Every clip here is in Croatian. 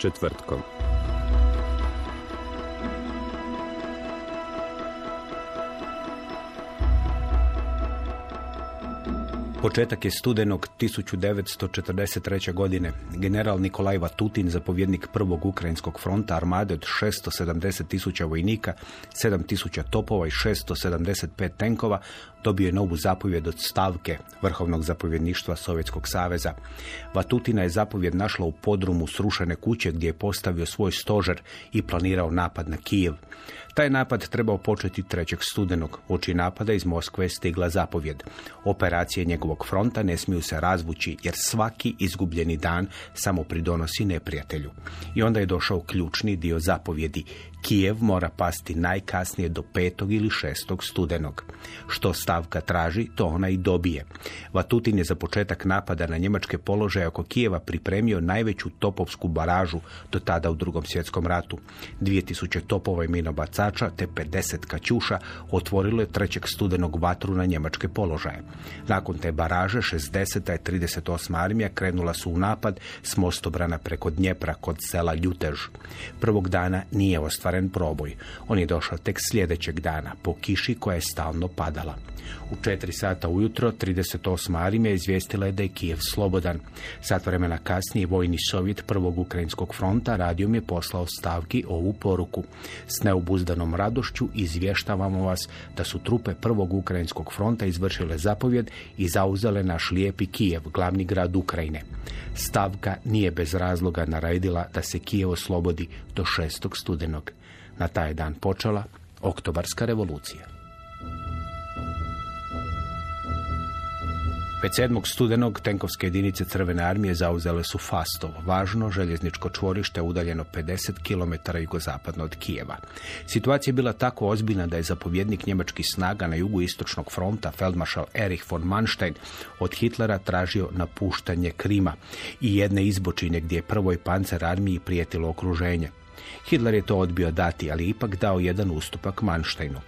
Povijest Početak je studenog 1943. godine. General Nikolaj Vatutin, zapovjednik prvog ukrajinskog fronta armade od 670 tisuća vojnika, 7 tisuća topova i 675 tenkova, dobio je novu zapovjed od stavke Vrhovnog zapovjedništva Sovjetskog saveza. Vatutina je zapovjed našla u podrumu srušene kuće gdje je postavio svoj stožer i planirao napad na Kijev. Taj napad trebao početi 3. studenog. Oči napada iz Moskve stigla zapovjed. Operacije njegovog fronta ne smiju se razvući jer svaki izgubljeni dan samo pridonosi neprijatelju. I onda je došao ključni dio zapovjedi. Kijev mora pasti najkasnije do 5. ili 6. studenog. Što stavka traži, to ona i dobije. Vatutin je za početak napada na njemačke položaje oko Kijeva pripremio najveću topovsku baražu do tada u drugom svjetskom ratu. 2000 topova i minobacača te 50 kaćuša otvorilo je 3. studenog vatru na njemačke položaje. Nakon te baraže 60. i 38. armija krenula su u napad s mostobrana preko Dnjepra kod sela Ljutež. Prvog dana nije ostvaren proboj. On je došao tek sljedećeg dana po kiši koja je stalno padala. U 4 sata ujutro 38. armija izvijestila je da je Kijev slobodan. Sat vremena kasnije vojni sovjet prvog ukrajinskog fronta radijom je poslao stavki ovu poruku. S neobuzdanom radošću izvještavamo vas da su trupe prvog ukrajinskog fronta izvršile zapovjed i zauzele naš lijepi Kijev, glavni grad Ukrajine. Stavka nije bez razloga naredila da se Kijev oslobodi do 6. studenog. Na taj dan počela Oktobarska revolucija. Već 7. studenog tenkovske jedinice Crvene armije zauzele su Fastovo, važno željezničko čvorište udaljeno 50 km jugozapadno od Kijeva. Situacija je bila tako ozbiljna da je zapovjednik njemačkih snaga na jugu istočnog fronta, feldmaršal Erich von Manstein, od Hitlera tražio napuštanje Krima i jedne izbočine gdje je prvoj pancer armiji prijetilo okruženje. Hitler je to odbio dati, ali ipak dao jedan ustupak Manštajnu.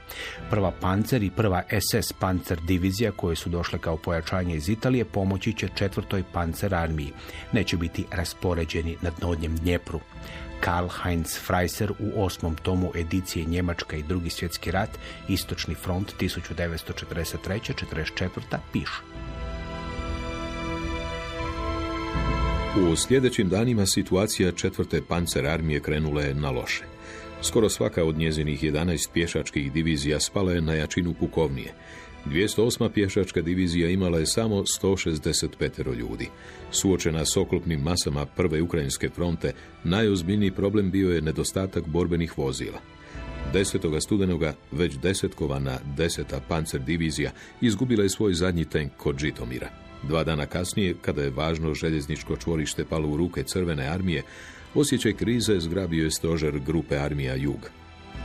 Prva pancer i prva SS pancer divizija koje su došle kao pojačanje iz Italije pomoći će četvrtoj pancer armiji. Neće biti raspoređeni na dnodnjem Dnjepru. Karl Heinz Freiser u osmom tomu edicije Njemačka i drugi svjetski rat, Istočni front 1943-44 piše. U sljedećim danima situacija četvrte pancer armije krenula je na loše. Skoro svaka od njezinih 11 pješačkih divizija spala je na jačinu pukovnije. 208. pješačka divizija imala je samo 165 ljudi. Suočena s oklopnim masama prve ukrajinske fronte, najozbiljniji problem bio je nedostatak borbenih vozila. 10. studenoga već desetkovana deseta pancer divizija izgubila je svoj zadnji tank kod Žitomira. Dva dana kasnije, kada je važno željezničko čvorište palo u ruke crvene armije, osjećaj krize zgrabio je stožer grupe armija Jug.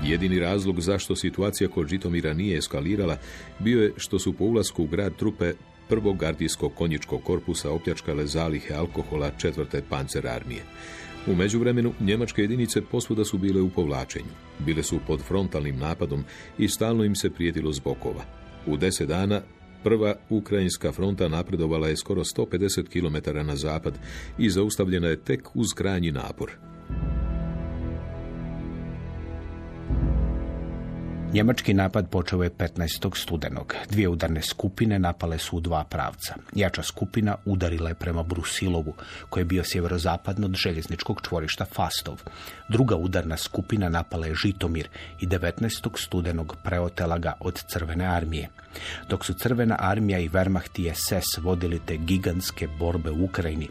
Jedini razlog zašto situacija kod Žitomira nije eskalirala bio je što su po ulasku u grad trupe prvog gardijskog konjičkog korpusa opljačkale zalihe alkohola četvrte pancer armije. U međuvremenu, njemačke jedinice posvuda su bile u povlačenju. Bile su pod frontalnim napadom i stalno im se prijetilo s bokova. U deset dana Prva ukrajinska fronta napredovala je skoro 150 km na zapad i zaustavljena je tek uz krajnji napor. Njemački napad počeo je 15. studenog. Dvije udarne skupine napale su u dva pravca. Jača skupina udarila je prema Brusilovu, koji je bio sjeverozapadno od željezničkog čvorišta Fastov. Druga udarna skupina napala je Žitomir i 19. studenog preotela ga od Crvene armije. Dok su Crvena armija i Wehrmacht i SS vodili te gigantske borbe u Ukrajini,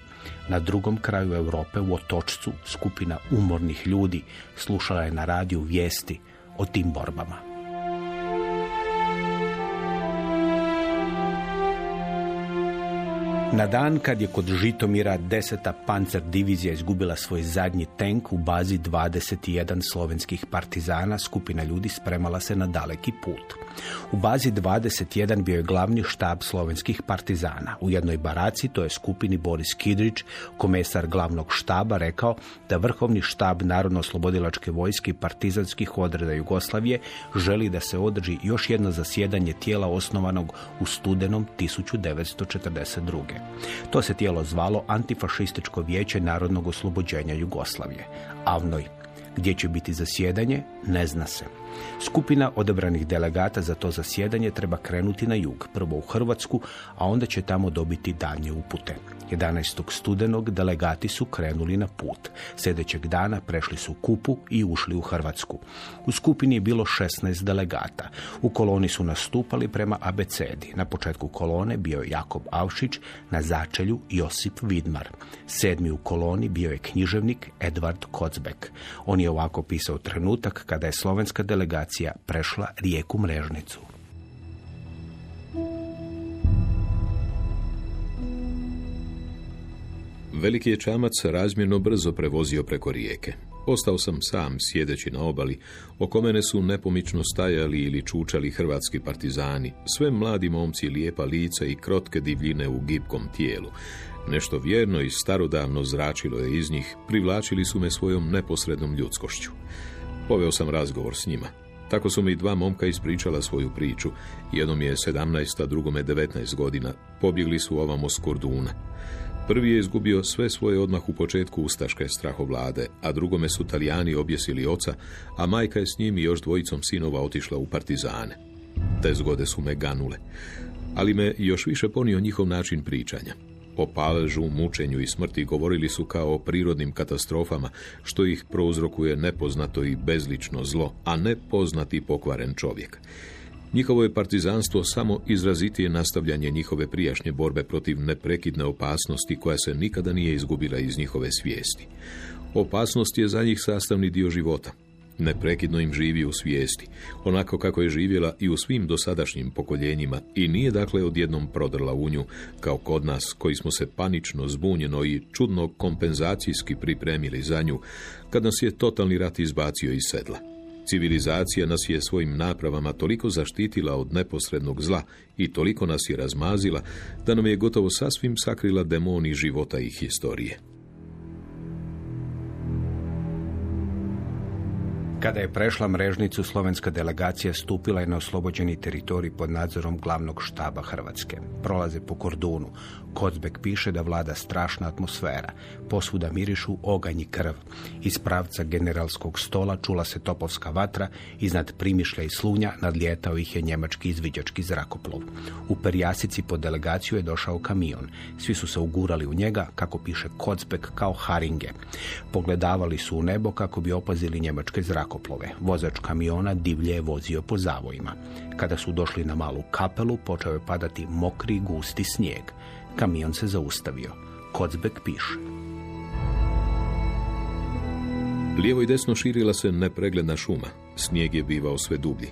na drugom kraju Europe u Otočcu skupina umornih ljudi slušala je na radiju vijesti o tim borbama. Na dan kad je kod Žitomira 10. pancer divizija izgubila svoj zadnji tank u bazi 21 slovenskih partizana, skupina ljudi spremala se na daleki put. U bazi 21 bio je glavni štab slovenskih partizana. U jednoj baraci, to je skupini Boris Kidrić, komesar glavnog štaba, rekao da vrhovni štab Narodno-slobodilačke vojske i partizanskih odreda Jugoslavije želi da se održi još jedno zasjedanje tijela osnovanog u studenom 1942. To se tijelo zvalo Antifašističko vijeće narodnog oslobođenja Jugoslavije. Avnoj. Gdje će biti zasjedanje, ne zna se. Skupina odabranih delegata za to zasjedanje treba krenuti na jug, prvo u Hrvatsku, a onda će tamo dobiti danje upute. 11. studenog delegati su krenuli na put. Sljedećeg dana prešli su Kupu i ušli u Hrvatsku. U skupini je bilo 16 delegata. U koloni su nastupali prema abecedi. Na početku kolone bio je Jakob Avšić, na začelju Josip Vidmar. Sedmi u koloni bio je književnik Edvard Kocbek. On je ovako pisao trenutak kada je slovenska delegacija prešla rijeku Mrežnicu. Veliki je čamac razmjerno brzo prevozio preko rijeke. Ostao sam sam, sjedeći na obali, oko mene su nepomično stajali ili čučali hrvatski partizani, sve mladi momci lijepa lica i krotke divljine u gibkom tijelu. Nešto vjerno i starodavno zračilo je iz njih, privlačili su me svojom neposrednom ljudskošću. Poveo sam razgovor s njima. Tako su mi dva momka ispričala svoju priču. Jednom je 17, a drugome 19 godina. Pobjegli su ovamo s Korduna. Prvi je izgubio sve svoje odmah u početku ustaške strahovlade, a drugome su Talijani objesili oca, a majka je s njim i još dvojicom sinova otišla u partizane. Te zgode su me ganule, ali me još više ponio njihov način pričanja. O paležu, mučenju i smrti govorili su kao o prirodnim katastrofama, što ih prouzrokuje nepoznato i bezlično zlo, a ne poznati pokvaren čovjek. Njihovo je partizanstvo samo izrazitije nastavljanje njihove prijašnje borbe protiv neprekidne opasnosti koja se nikada nije izgubila iz njihove svijesti. Opasnost je za njih sastavni dio života. Neprekidno im živi u svijesti, onako kako je živjela i u svim dosadašnjim pokoljenjima i nije dakle odjednom prodrla u nju, kao kod nas koji smo se panično, zbunjeno i čudno kompenzacijski pripremili za nju, kad nas je totalni rat izbacio iz sedla. Civilizacija nas je svojim napravama toliko zaštitila od neposrednog zla i toliko nas je razmazila da nam je gotovo sasvim sakrila demoni života i historije. Kada je prešla mrežnicu, slovenska delegacija stupila je na oslobođeni teritorij pod nadzorom glavnog štaba Hrvatske. Prolaze po kordunu. Kocbek piše da vlada strašna atmosfera. Posvuda mirišu oganj i krv. Iz pravca generalskog stola čula se topovska vatra, iznad primišlja i slunja nadlijetao ih je njemački izviđački zrakoplov. U Perjasici po delegaciju je došao kamion. Svi su se ugurali u njega, kako piše Kocbek, kao haringe. Pogledavali su u nebo kako bi opazili njemačke zrakoplove. Vozač kamiona divlje je vozio po zavojima. Kada su došli na malu kapelu, počeo je padati mokri, gusti snijeg. Kamion se zaustavio. Kocbek piše. Lijevo i desno širila se nepregledna šuma. Snijeg je bivao sve dublji.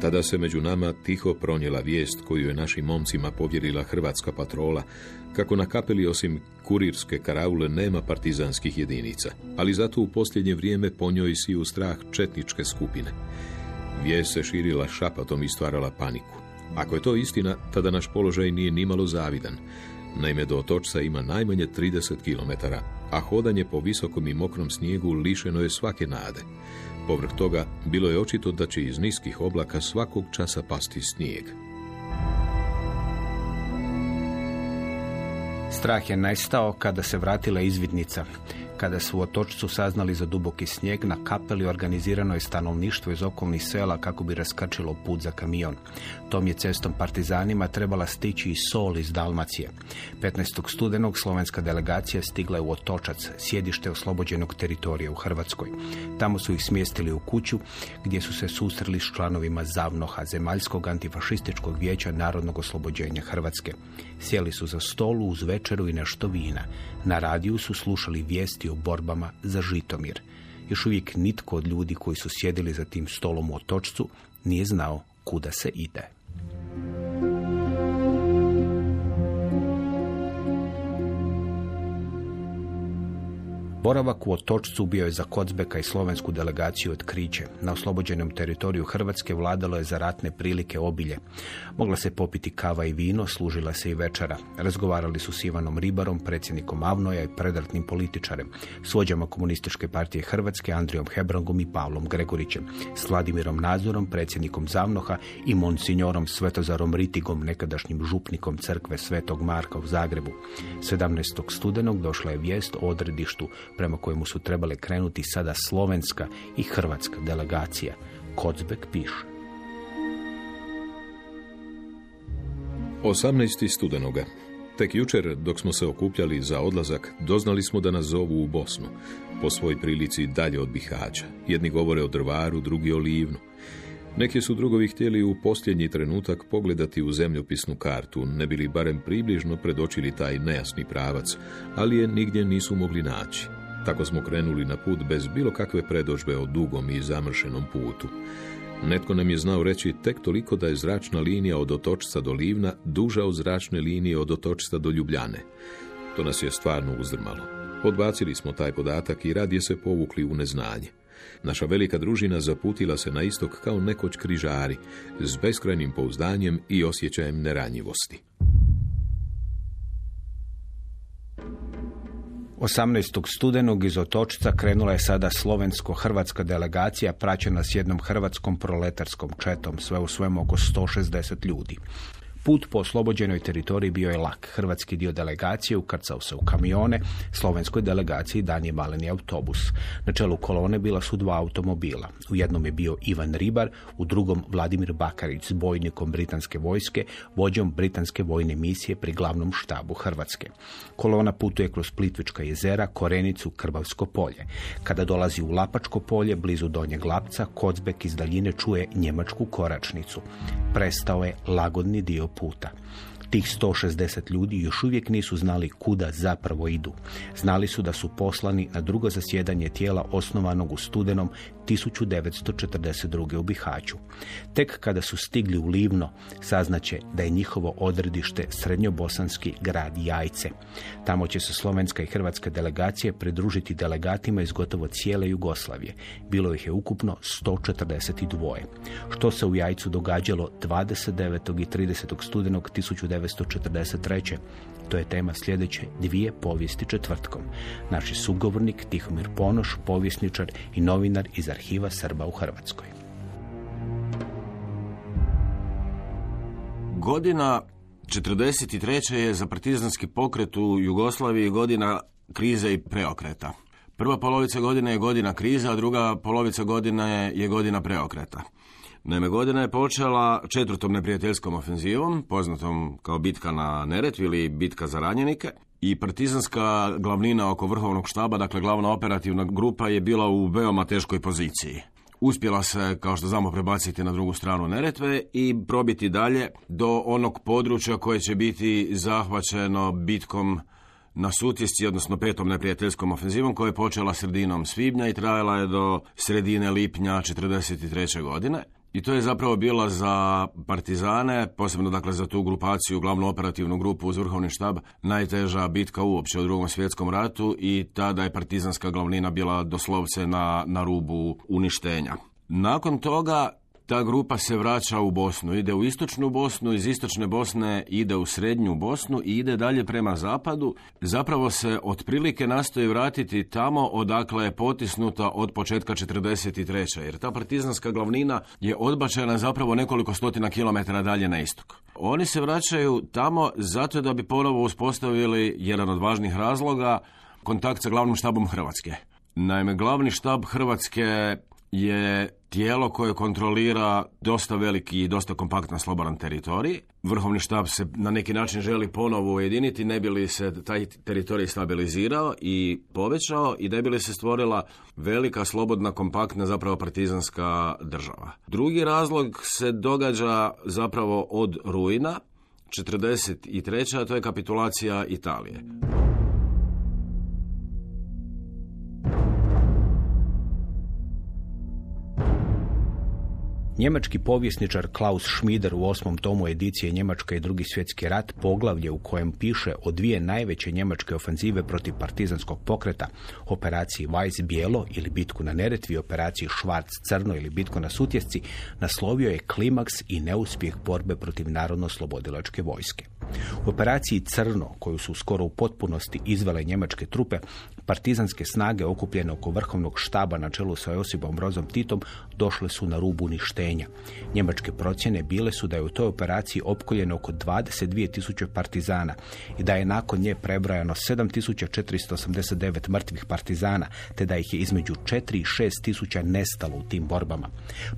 Tada se među nama tiho pronijela vijest koju je našim momcima povjerila hrvatska patrola, kako na kapeli osim kurirske karaule nema partizanskih jedinica, ali zato u posljednje vrijeme po njoj si u strah četničke skupine. Vijest se širila šapatom i stvarala paniku. Ako je to istina, tada naš položaj nije nimalo zavidan. Naime, do otočca ima najmanje 30 km, a hodanje po visokom i mokrom snijegu lišeno je svake nade. Povrh toga, bilo je očito da će iz niskih oblaka svakog časa pasti snijeg. Strah je nestao kada se vratila izvidnica. Kada su u otočcu saznali za duboki snijeg, na kapeli organizirano je stanovništvo iz okolnih sela kako bi raskrčilo put za kamion. Tom je cestom partizanima trebala stići i sol iz Dalmacije. 15. studenog slovenska delegacija stigla je u Otočac, sjedište oslobođenog teritorija u Hrvatskoj. Tamo su ih smjestili u kuću gdje su se susreli s članovima Zavnoha, Zemaljskog antifašističkog vijeća narodnog oslobođenja Hrvatske. Sjeli su za stolu uz večeru i nešto vina. Na radiju su slušali vijesti o borbama za Žitomir. Još uvijek nitko od ljudi koji su sjedili za tim stolom u otočcu nije znao kuda se ide. Boravak u Otočcu bio je za Kocbeka i slovensku delegaciju otkriće. Na oslobođenom teritoriju Hrvatske vladalo je za ratne prilike obilje. Mogla se popiti kava i vino, služila se i večera. Razgovarali su s Ivanom Ribarom, predsjednikom Avnoja i predratnim političarem, s vođama komunističke partije Hrvatske, Andrijom Hebrangom i Pavlom Gregorićem, s Vladimirom Nazorom, predsjednikom Zavnoha i monsignorom Svetozarom Ritigom, nekadašnjim župnikom crkve Svetog Marka u Zagrebu. 17. studenog došla je vijest o odredištu prema kojemu su trebale krenuti sada slovenska i hrvatska delegacija. Kocbek piše. 18. studenoga. Tek jučer, dok smo se okupljali za odlazak, doznali smo da nas zovu u Bosnu, po svoj prilici dalje od Bihaća. Jedni govore o drvaru, drugi o livnu. Neki su drugovi htjeli u posljednji trenutak pogledati u zemljopisnu kartu, ne bili barem približno predočili taj nejasni pravac, ali je nigdje nisu mogli naći. Tako smo krenuli na put bez bilo kakve predožbe o dugom i zamršenom putu. Netko nam je znao reći tek toliko da je zračna linija od otočca do Livna duža od zračne linije od otočca do Ljubljane. To nas je stvarno uzdrmalo. Odbacili smo taj podatak i radije se povukli u neznanje. Naša velika družina zaputila se na istok kao nekoć križari, s beskrajnim pouzdanjem i osjećajem neranjivosti. 18. studenog iz Otočca krenula je sada slovensko-hrvatska delegacija praćena s jednom hrvatskom proletarskom četom, sve u svemu oko 160 ljudi. Put po oslobođenoj teritoriji bio je lak. Hrvatski dio delegacije ukrcao se u kamione, slovenskoj delegaciji dan je maleni autobus. Na čelu kolone bila su dva automobila. U jednom je bio Ivan Ribar, u drugom Vladimir Bakarić s bojnikom britanske vojske, vođom britanske vojne misije pri glavnom štabu Hrvatske. Kolona putuje kroz Plitvička jezera, Korenicu, Krvavsko polje. Kada dolazi u Lapačko polje, blizu Donjeg Lapca, Kocbek iz daljine čuje njemačku koračnicu. Prestao je lagodni dio puta. Tih 160 ljudi još uvijek nisu znali kuda zapravo idu. Znali su da su poslani na drugo zasjedanje tijela osnovanog u studenom 1942. u Bihaću. Tek kada su stigli u Livno, saznaće da je njihovo odredište srednjobosanski grad Jajce. Tamo će se slovenska i hrvatska delegacija pridružiti delegatima iz gotovo cijele Jugoslavije. Bilo ih je ukupno 142. Što se u Jajcu događalo 29. i 30. studenog 1943. To je tema sljedeće dvije povijesti četvrtkom. Naši sugovornik Tihomir Ponoš, povjesničar i novinar iz arhiva Srba u Hrvatskoj. Godina 43. je za partizanski pokret u Jugoslaviji godina krize i preokreta. Prva polovica godine je godina krize, a druga polovica godine je godina preokreta. Naime, godina je počela četvrtom neprijateljskom ofenzivom, poznatom kao bitka na Neretvi ili bitka za ranjenike. I partizanska glavnina oko vrhovnog štaba, dakle glavna operativna grupa je bila u veoma teškoj poziciji. Uspjela se, kao što znamo, prebaciti na drugu stranu Neretve i probiti dalje do onog područja koje će biti zahvaćeno bitkom na Sutjesci, odnosno petom neprijateljskom ofenzivom koja je počela sredinom svibnja i trajala je do sredine lipnja 1943. godine. I to je zapravo bila za partizane, posebno dakle za tu grupaciju, glavnu operativnu grupu uz vrhovni štab, najteža bitka uopće u drugom svjetskom ratu i tada je partizanska glavnina bila doslovce na, na rubu uništenja. Nakon toga ta grupa se vraća u Bosnu, ide u istočnu Bosnu, iz istočne Bosne ide u srednju Bosnu i ide dalje prema zapadu. Zapravo se otprilike nastoji vratiti tamo odakle je potisnuta od početka 43. Jer ta partizanska glavnina je odbačena zapravo nekoliko stotina kilometara dalje na istok. Oni se vraćaju tamo zato da bi ponovo uspostavili jedan od važnih razloga kontakt sa glavnim štabom Hrvatske. Naime, glavni štab Hrvatske je tijelo koje kontrolira dosta veliki i dosta kompaktno slobodan teritorij. Vrhovni štab se na neki način želi ponovo ujediniti, ne bi li se taj teritorij stabilizirao i povećao i ne bi li se stvorila velika, slobodna, kompaktna, zapravo partizanska država. Drugi razlog se događa zapravo od rujna, 43. a to je kapitulacija Italije. Njemački povjesničar Klaus Schmider u osmom tomu edicije Njemačka i drugi svjetski rat poglavlje u kojem piše o dvije najveće njemačke ofenzive protiv partizanskog pokreta, operaciji Weiss bijelo ili bitku na Neretvi, operaciji Schwarz crno ili bitku na Sutjesci, naslovio je klimaks i neuspjeh borbe protiv narodno-slobodilačke vojske. U operaciji Crno, koju su skoro u potpunosti izvele njemačke trupe, partizanske snage okupljene oko vrhovnog štaba na čelu sa Josipom Brozom Titom došle su na rubu uništenja. Njemačke procjene bile su da je u toj operaciji opkoljeno oko 22.000 partizana i da je nakon nje prebrojano 7.489 mrtvih partizana, te da ih je između 4 i 6.000 nestalo u tim borbama.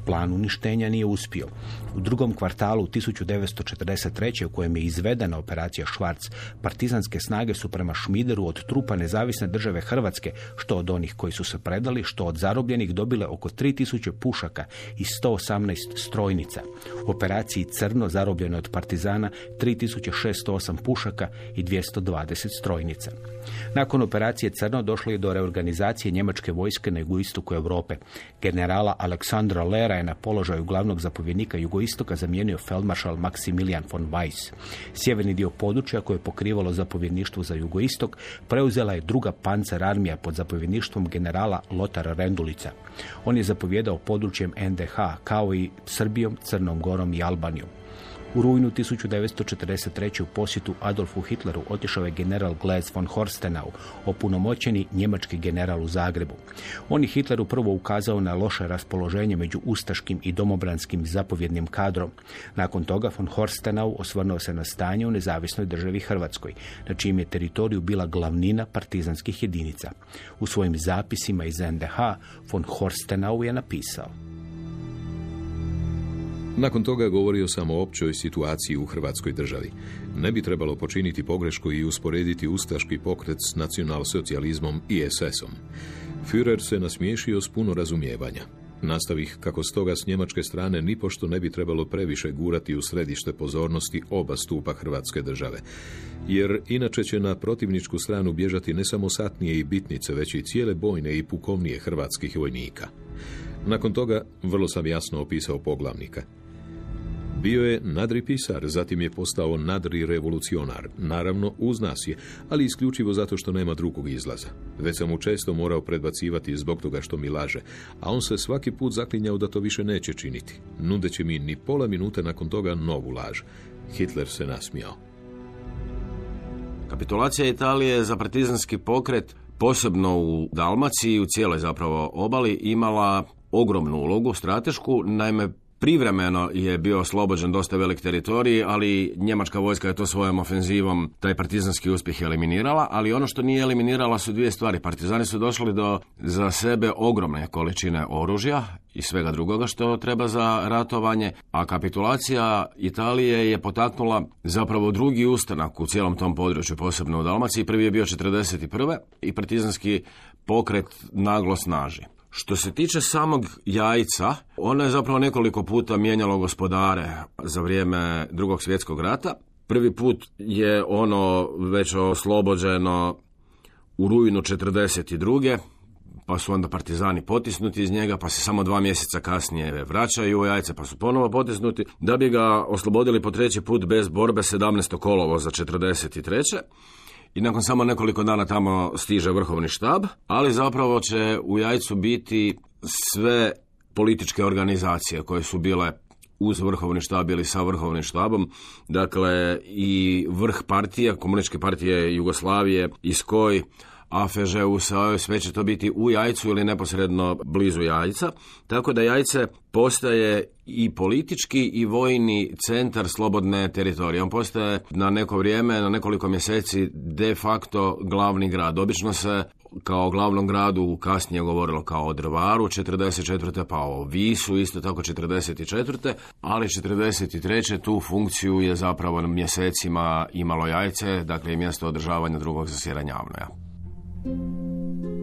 Plan uništenja nije uspio. U drugom kvartalu 1943. u kojem je izvedena operacija Švarc, partizanske snage su prema Šmideru od trupa nezavisne države Hrvatske, što od onih koji su se predali, što od zarobljenih dobile oko 3000 pušaka i 118 strojnica. U operaciji Crno zarobljeno je od partizana 3608 pušaka i 220 strojnica. Nakon operacije Crno došlo je do reorganizacije njemačke vojske na jugoistoku Europe. Generala Aleksandra Lera je na položaju glavnog zapovjednika jugoistoka zamijenio feldmaršal Maximilian von Weiss. Sjeverni dio područja koje je pokrivalo zapovjedništvo za jugoistok preuzela je druga pancer armija pod zapovjedništvom generala Lotara Rendulica. On je zapovjedao područjem NDH kao i Srbijom, Crnom Gorom i Albanijom. U rujnu 1943. u posjetu Adolfu Hitleru otišao je general Gles von Horstenau, opunomoćeni njemački general u Zagrebu. On je Hitleru prvo ukazao na loše raspoloženje među ustaškim i domobranskim zapovjednim kadrom. Nakon toga von Horstenau osvrnuo se na stanje u nezavisnoj državi Hrvatskoj, na čijem je teritoriju bila glavnina partizanskih jedinica. U svojim zapisima iz NDH von Horstenau je napisao nakon toga govorio sam o općoj situaciji u Hrvatskoj državi. Ne bi trebalo počiniti pogrešku i usporediti ustaški pokret s nacionalsocijalizmom i SS-om. Führer se nasmiješio s puno razumijevanja. Nastavih kako stoga s njemačke strane nipošto ne bi trebalo previše gurati u središte pozornosti oba stupa Hrvatske države. Jer inače će na protivničku stranu bježati ne samo satnije i bitnice, već i cijele bojne i pukovnije hrvatskih vojnika. Nakon toga vrlo sam jasno opisao poglavnika. Bio je nadri pisar, zatim je postao nadri revolucionar. Naravno, uz nas je, ali isključivo zato što nema drugog izlaza. Već sam mu često morao predbacivati zbog toga što mi laže, a on se svaki put zaklinjao da to više neće činiti. Nudeći mi ni pola minute nakon toga novu laž. Hitler se nasmijao. Kapitulacija Italije za partizanski pokret, posebno u Dalmaciji, u cijeloj zapravo obali, imala ogromnu ulogu, stratešku, naime Privremeno je bio oslobođen dosta velik teritorij, ali njemačka vojska je to svojom ofenzivom taj partizanski uspjeh eliminirala, ali ono što nije eliminirala su dvije stvari. Partizani su došli do za sebe ogromne količine oružja i svega drugoga što treba za ratovanje, a kapitulacija Italije je potaknula zapravo drugi ustanak u cijelom tom području, posebno u Dalmaciji. Prvi je bio 41. i partizanski pokret naglo snaži. Što se tiče samog jajca, ono je zapravo nekoliko puta mijenjalo gospodare za vrijeme drugog svjetskog rata. Prvi put je ono već oslobođeno u rujnu 42. Pa su onda partizani potisnuti iz njega, pa se samo dva mjeseca kasnije vraćaju u jajce, pa su ponovo potisnuti, da bi ga oslobodili po treći put bez borbe 17. kolovo za 43 i nakon samo nekoliko dana tamo stiže vrhovni štab, ali zapravo će u jajcu biti sve političke organizacije koje su bile uz vrhovni štab ili sa vrhovnim štabom, dakle i vrh partije, komunističke partije Jugoslavije, i skoj, AFŽ-u, sve će to biti u jajcu ili neposredno blizu jajca. Tako da jajce postaje i politički i vojni centar slobodne teritorije. On postaje na neko vrijeme, na nekoliko mjeseci de facto glavni grad. Obično se kao glavnom gradu kasnije govorilo kao o Drvaru 44. pa o Visu isto tako 44. ali 43. tu funkciju je zapravo mjesecima imalo jajce, dakle i mjesto održavanja drugog zasjedanja Avnoja. thank you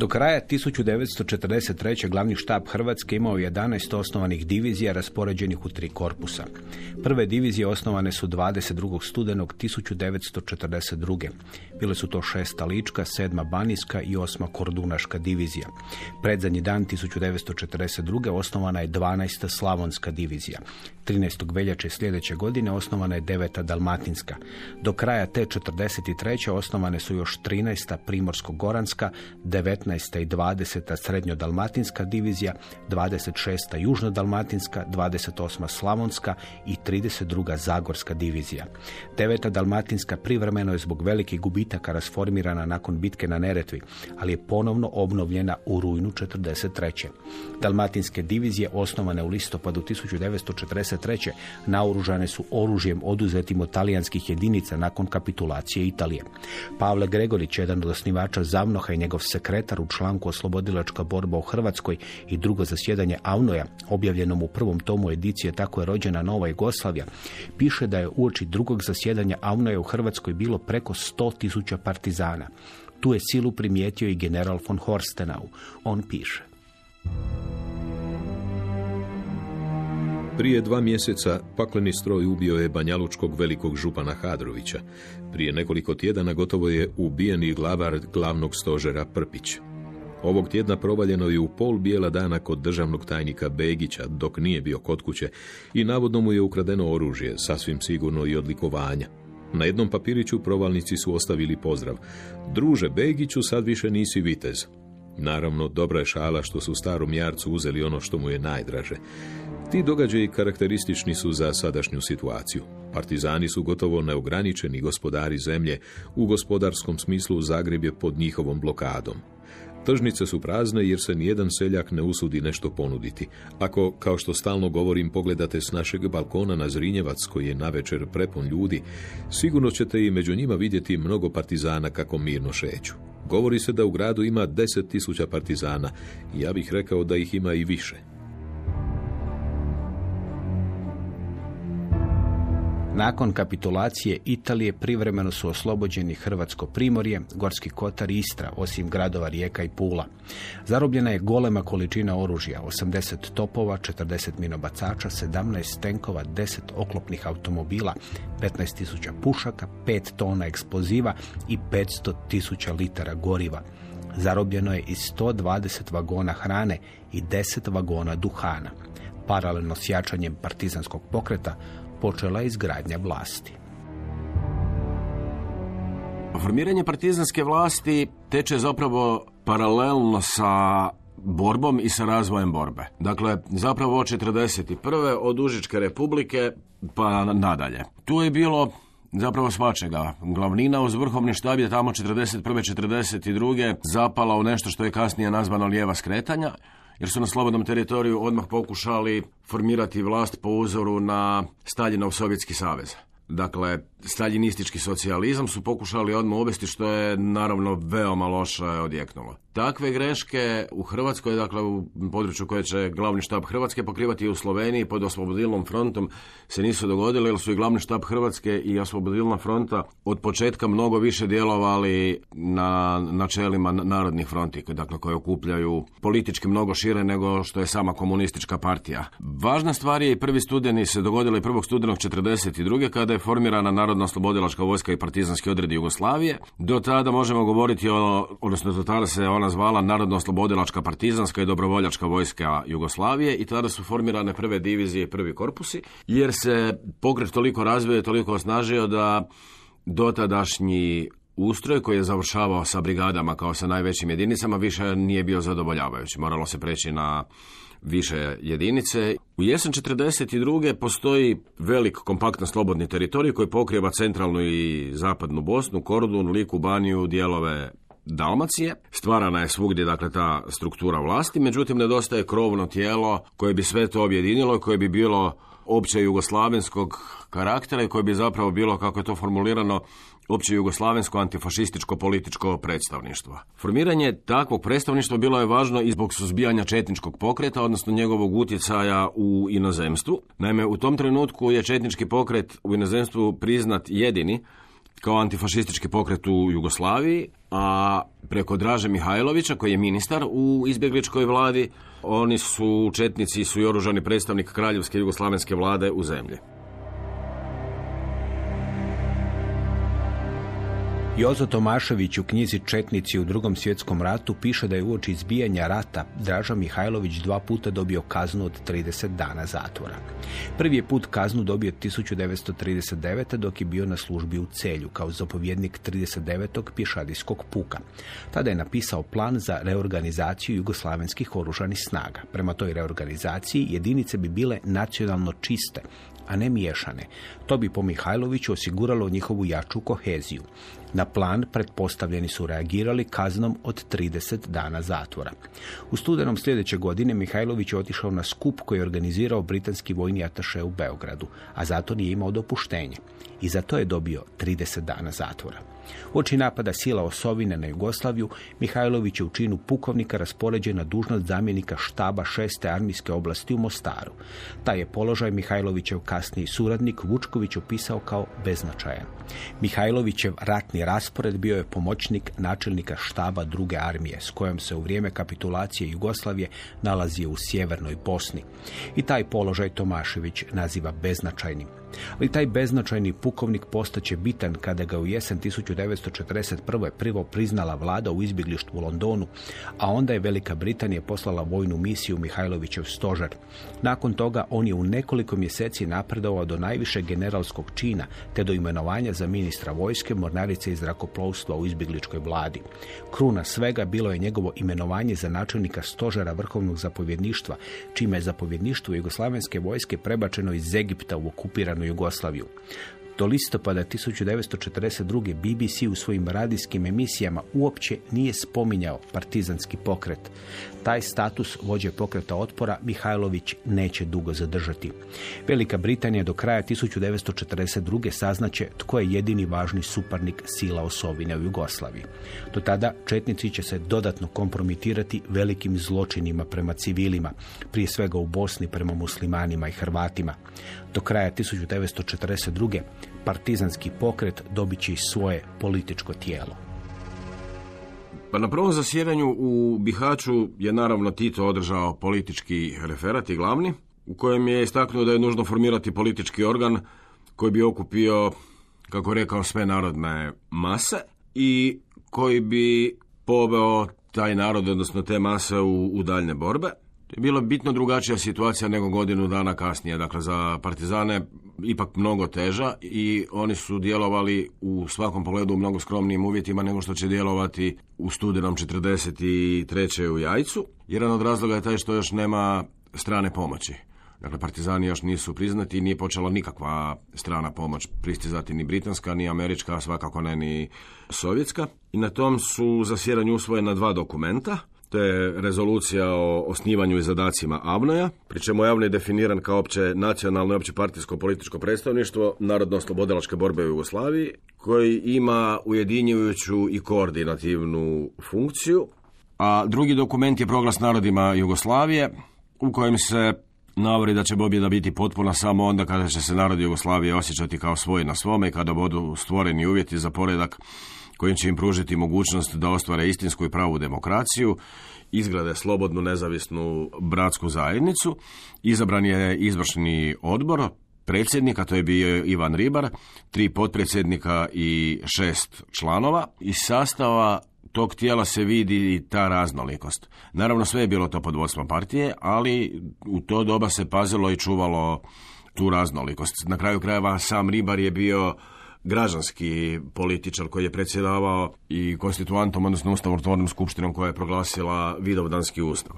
Do kraja 1943. glavni štab Hrvatske imao 11 osnovanih divizija raspoređenih u tri korpusa. Prve divizije osnovane su 22. studenog 1942. Bile su to šesta Lička, sedma Banijska i osma Kordunaška divizija. Predzadnji dan 1942. osnovana je 12. Slavonska divizija. 13. veljače sljedeće godine osnovana je 9. Dalmatinska. Do kraja te 43. osnovane su još 13. Primorsko-Goranska, 19. i 20. Srednjo-Dalmatinska divizija, 26. Južno-Dalmatinska, 28. Slavonska i 32. Zagorska divizija. 9. Dalmatinska privremeno je zbog velikih gubitaka rasformirana nakon bitke na Neretvi, ali je ponovno obnovljena u rujnu 43. Dalmatinske divizije osnovane u listopadu 1943 1943. naoružane su oružjem oduzetim od talijanskih jedinica nakon kapitulacije Italije. Pavle Gregorić, jedan od osnivača Zavnoha i njegov sekretar u članku Oslobodilačka borba u Hrvatskoj i drugo zasjedanje Avnoja, objavljenom u prvom tomu edicije Tako je rođena Nova Jugoslavija, piše da je uoči drugog zasjedanja Avnoja u Hrvatskoj bilo preko 100.000 partizana. Tu je silu primijetio i general von Horstenau. On piše. Prije dva mjeseca pakleni stroj ubio je Banjalučkog velikog župana Hadrovića. Prije nekoliko tjedana gotovo je ubijeni glavar glavnog stožera Prpić. Ovog tjedna provaljeno je u pol bijela dana kod državnog tajnika Begića, dok nije bio kod kuće, i navodno mu je ukradeno oružje, sasvim sigurno i odlikovanja. Na jednom papiriću provalnici su ostavili pozdrav. Druže Begiću, sad više nisi vitez. Naravno, dobra je šala što su starom jarcu uzeli ono što mu je najdraže. Ti događaji karakteristični su za sadašnju situaciju. Partizani su gotovo neograničeni gospodari zemlje, u gospodarskom smislu Zagreb je pod njihovom blokadom. Tržnice su prazne jer se nijedan seljak ne usudi nešto ponuditi. Ako, kao što stalno govorim, pogledate s našeg balkona na Zrinjevac koji je navečer prepun ljudi, sigurno ćete i među njima vidjeti mnogo partizana kako mirno šeću. Govori se da u gradu ima deset tisuća partizana. Ja bih rekao da ih ima i više. Nakon kapitulacije Italije privremeno su oslobođeni Hrvatsko primorje, Gorski kotar i Istra, osim gradova Rijeka i Pula. Zarobljena je golema količina oružja, 80 topova, 40 minobacača, 17 tenkova, 10 oklopnih automobila, 15.000 pušaka, 5 tona eksploziva i 500.000 litara goriva. Zarobljeno je i 120 vagona hrane i 10 vagona duhana. Paralelno s jačanjem partizanskog pokreta, počela izgradnja vlasti. Formiranje partizanske vlasti teče zapravo paralelno sa borbom i sa razvojem borbe. Dakle, zapravo od 1941. od Užičke republike pa nadalje. Tu je bilo zapravo svačega. Glavnina uz vrhovni štab je tamo 41. 42. zapala u nešto što je kasnije nazvano lijeva skretanja, jer su na slobodnom teritoriju odmah pokušali formirati vlast po uzoru na Staljinov Sovjetski savez. Dakle, staljinistički socijalizam su pokušali odmah uvesti što je naravno veoma loše odjeknulo. Takve greške u Hrvatskoj, dakle u području koje će glavni štab Hrvatske pokrivati u Sloveniji pod oslobodilnom frontom se nisu dogodile jer su i glavni štab Hrvatske i oslobodilna fronta od početka mnogo više djelovali na načelima narodnih fronti, dakle koje okupljaju politički mnogo šire nego što je sama komunistička partija. Važna stvar je i prvi studeni se dogodilo i prvog studenog 42. kada je formirana Narodna oslobodilačka vojska i partizanski odredi Jugoslavije. Do tada možemo govoriti o, odnosno do tada se ona zvala Narodno oslobodilačka partizanska i dobrovoljačka vojska Jugoslavije i tada su formirane prve divizije i prvi korpusi, jer se pokret toliko razvio i toliko osnažio da dotadašnji ustroj koji je završavao sa brigadama kao sa najvećim jedinicama više nije bio zadovoljavajući. Moralo se preći na više jedinice. U jesen 42. postoji velik kompaktno slobodni teritorij koji pokriva centralnu i zapadnu Bosnu, Kordun, Liku, Baniju, dijelove Dalmacije. Stvarana je svugdje dakle ta struktura vlasti, međutim nedostaje krovno tijelo koje bi sve to objedinilo koje bi bilo opće jugoslavenskog karaktera i koje bi zapravo bilo, kako je to formulirano, opće jugoslavensko antifašističko političko predstavništvo. Formiranje takvog predstavništva bilo je važno i zbog suzbijanja četničkog pokreta, odnosno njegovog utjecaja u inozemstvu. Naime, u tom trenutku je četnički pokret u inozemstvu priznat jedini kao antifašistički pokret u Jugoslaviji, a preko Draže Mihajlovića, koji je ministar u izbjegličkoj vladi, oni su četnici su i oružani predstavnik kraljevske jugoslavenske vlade u zemlji. Jozo Tomašević u knjizi Četnici u drugom svjetskom ratu piše da je uoči izbijanja rata Draža Mihajlović dva puta dobio kaznu od 30 dana zatvora. Prvi je put kaznu dobio 1939. dok je bio na službi u Celju kao zapovjednik 39. pješadijskog puka. Tada je napisao plan za reorganizaciju jugoslavenskih oružanih snaga. Prema toj reorganizaciji jedinice bi bile nacionalno čiste, a ne miješane. To bi po Mihajloviću osiguralo njihovu jaču koheziju. Na plan pretpostavljeni su reagirali kaznom od 30 dana zatvora. U studenom sljedeće godine Mihajlović je otišao na skup koji je organizirao britanski vojni ataše u Beogradu, a zato nije imao dopuštenje. I za to je dobio 30 dana zatvora. Uoči napada sila Osovine na Jugoslaviju, Mihajlović je u činu pukovnika raspoređen na dužnost zamjenika štaba šeste armijske oblasti u Mostaru. Taj je položaj Mihajlovićev kasniji suradnik Vučković opisao kao beznačajan. Mihajlovićev ratni raspored bio je pomoćnik načelnika štaba druge armije, s kojom se u vrijeme kapitulacije Jugoslavije nalazio u sjevernoj Bosni. I taj položaj Tomašević naziva beznačajnim. Ali taj beznačajni pukovnik postaće bitan kada ga u jesen 1941. prvo priznala vlada u izbjeglištvu u Londonu, a onda je Velika Britanija poslala vojnu misiju Mihajlovićev stožer. Nakon toga on je u nekoliko mjeseci napredovao do najviše generalskog čina, te do imenovanja za ministra vojske, mornarice i zrakoplovstva u izbjegličkoj vladi. Kruna svega bilo je njegovo imenovanje za načelnika stožera vrhovnog zapovjedništva, čime je zapovjedništvo jugoslavenske vojske prebačeno iz Egipta u okupiranu Jugoslaviju. Do listopada 1942. BBC u svojim radijskim emisijama uopće nije spominjao partizanski pokret. Taj status vođe pokreta otpora Mihajlović neće dugo zadržati. Velika Britanija do kraja 1942. saznaće tko je jedini važni suparnik sila osovine u Jugoslaviji. Do tada četnici će se dodatno kompromitirati velikim zločinima prema civilima, prije svega u Bosni prema muslimanima i Hrvatima. Do kraja 1942. partizanski pokret dobit će svoje političko tijelo. Pa na prvom zasjedanju u Bihaću je naravno Tito održao politički referat i glavni, u kojem je istaknuo da je nužno formirati politički organ koji bi okupio, kako rekao, sve narodne mase i koji bi poveo taj narod, odnosno te mase u, u daljne borbe. To je bila bitno drugačija situacija nego godinu dana kasnije. Dakle, za partizane ipak mnogo teža i oni su djelovali u svakom pogledu u mnogo skromnijim uvjetima nego što će djelovati u studenom 43. u Jajcu. Jedan od razloga je taj što još nema strane pomoći. Dakle, partizani još nisu priznati i nije počela nikakva strana pomoć pristizati ni britanska, ni američka, svakako ne ni sovjetska. I na tom su zasjedanju usvojena dva dokumenta. To je rezolucija o osnivanju i zadacima Avnoja, pri čemu je Avnoj definiran kao opće nacionalno i opće partijsko političko predstavništvo narodno-oslobodilačke borbe u Jugoslaviji, koji ima ujedinjujuću i koordinativnu funkciju. A drugi dokument je proglas narodima Jugoslavije, u kojem se navodi da će pobjeda biti potpuna samo onda kada će se narod Jugoslavije osjećati kao svoj na svome i kada budu stvoreni uvjeti za poredak kojim će im pružiti mogućnost da ostvare istinsku i pravu demokraciju, izgrade slobodnu nezavisnu bratsku zajednicu. Izabran je izvršni odbor, predsjednika, to je bio Ivan Ribar, tri potpredsjednika i šest članova. Iz sastava tog tijela se vidi i ta raznolikost. Naravno sve je bilo to pod vodstvom partije, ali u to doba se pazilo i čuvalo tu raznolikost. Na kraju krajeva sam Ribar je bio građanski političar koji je predsjedavao i konstituantom, odnosno ustavotvornom skupštinom koja je proglasila Vidovdanski ustav.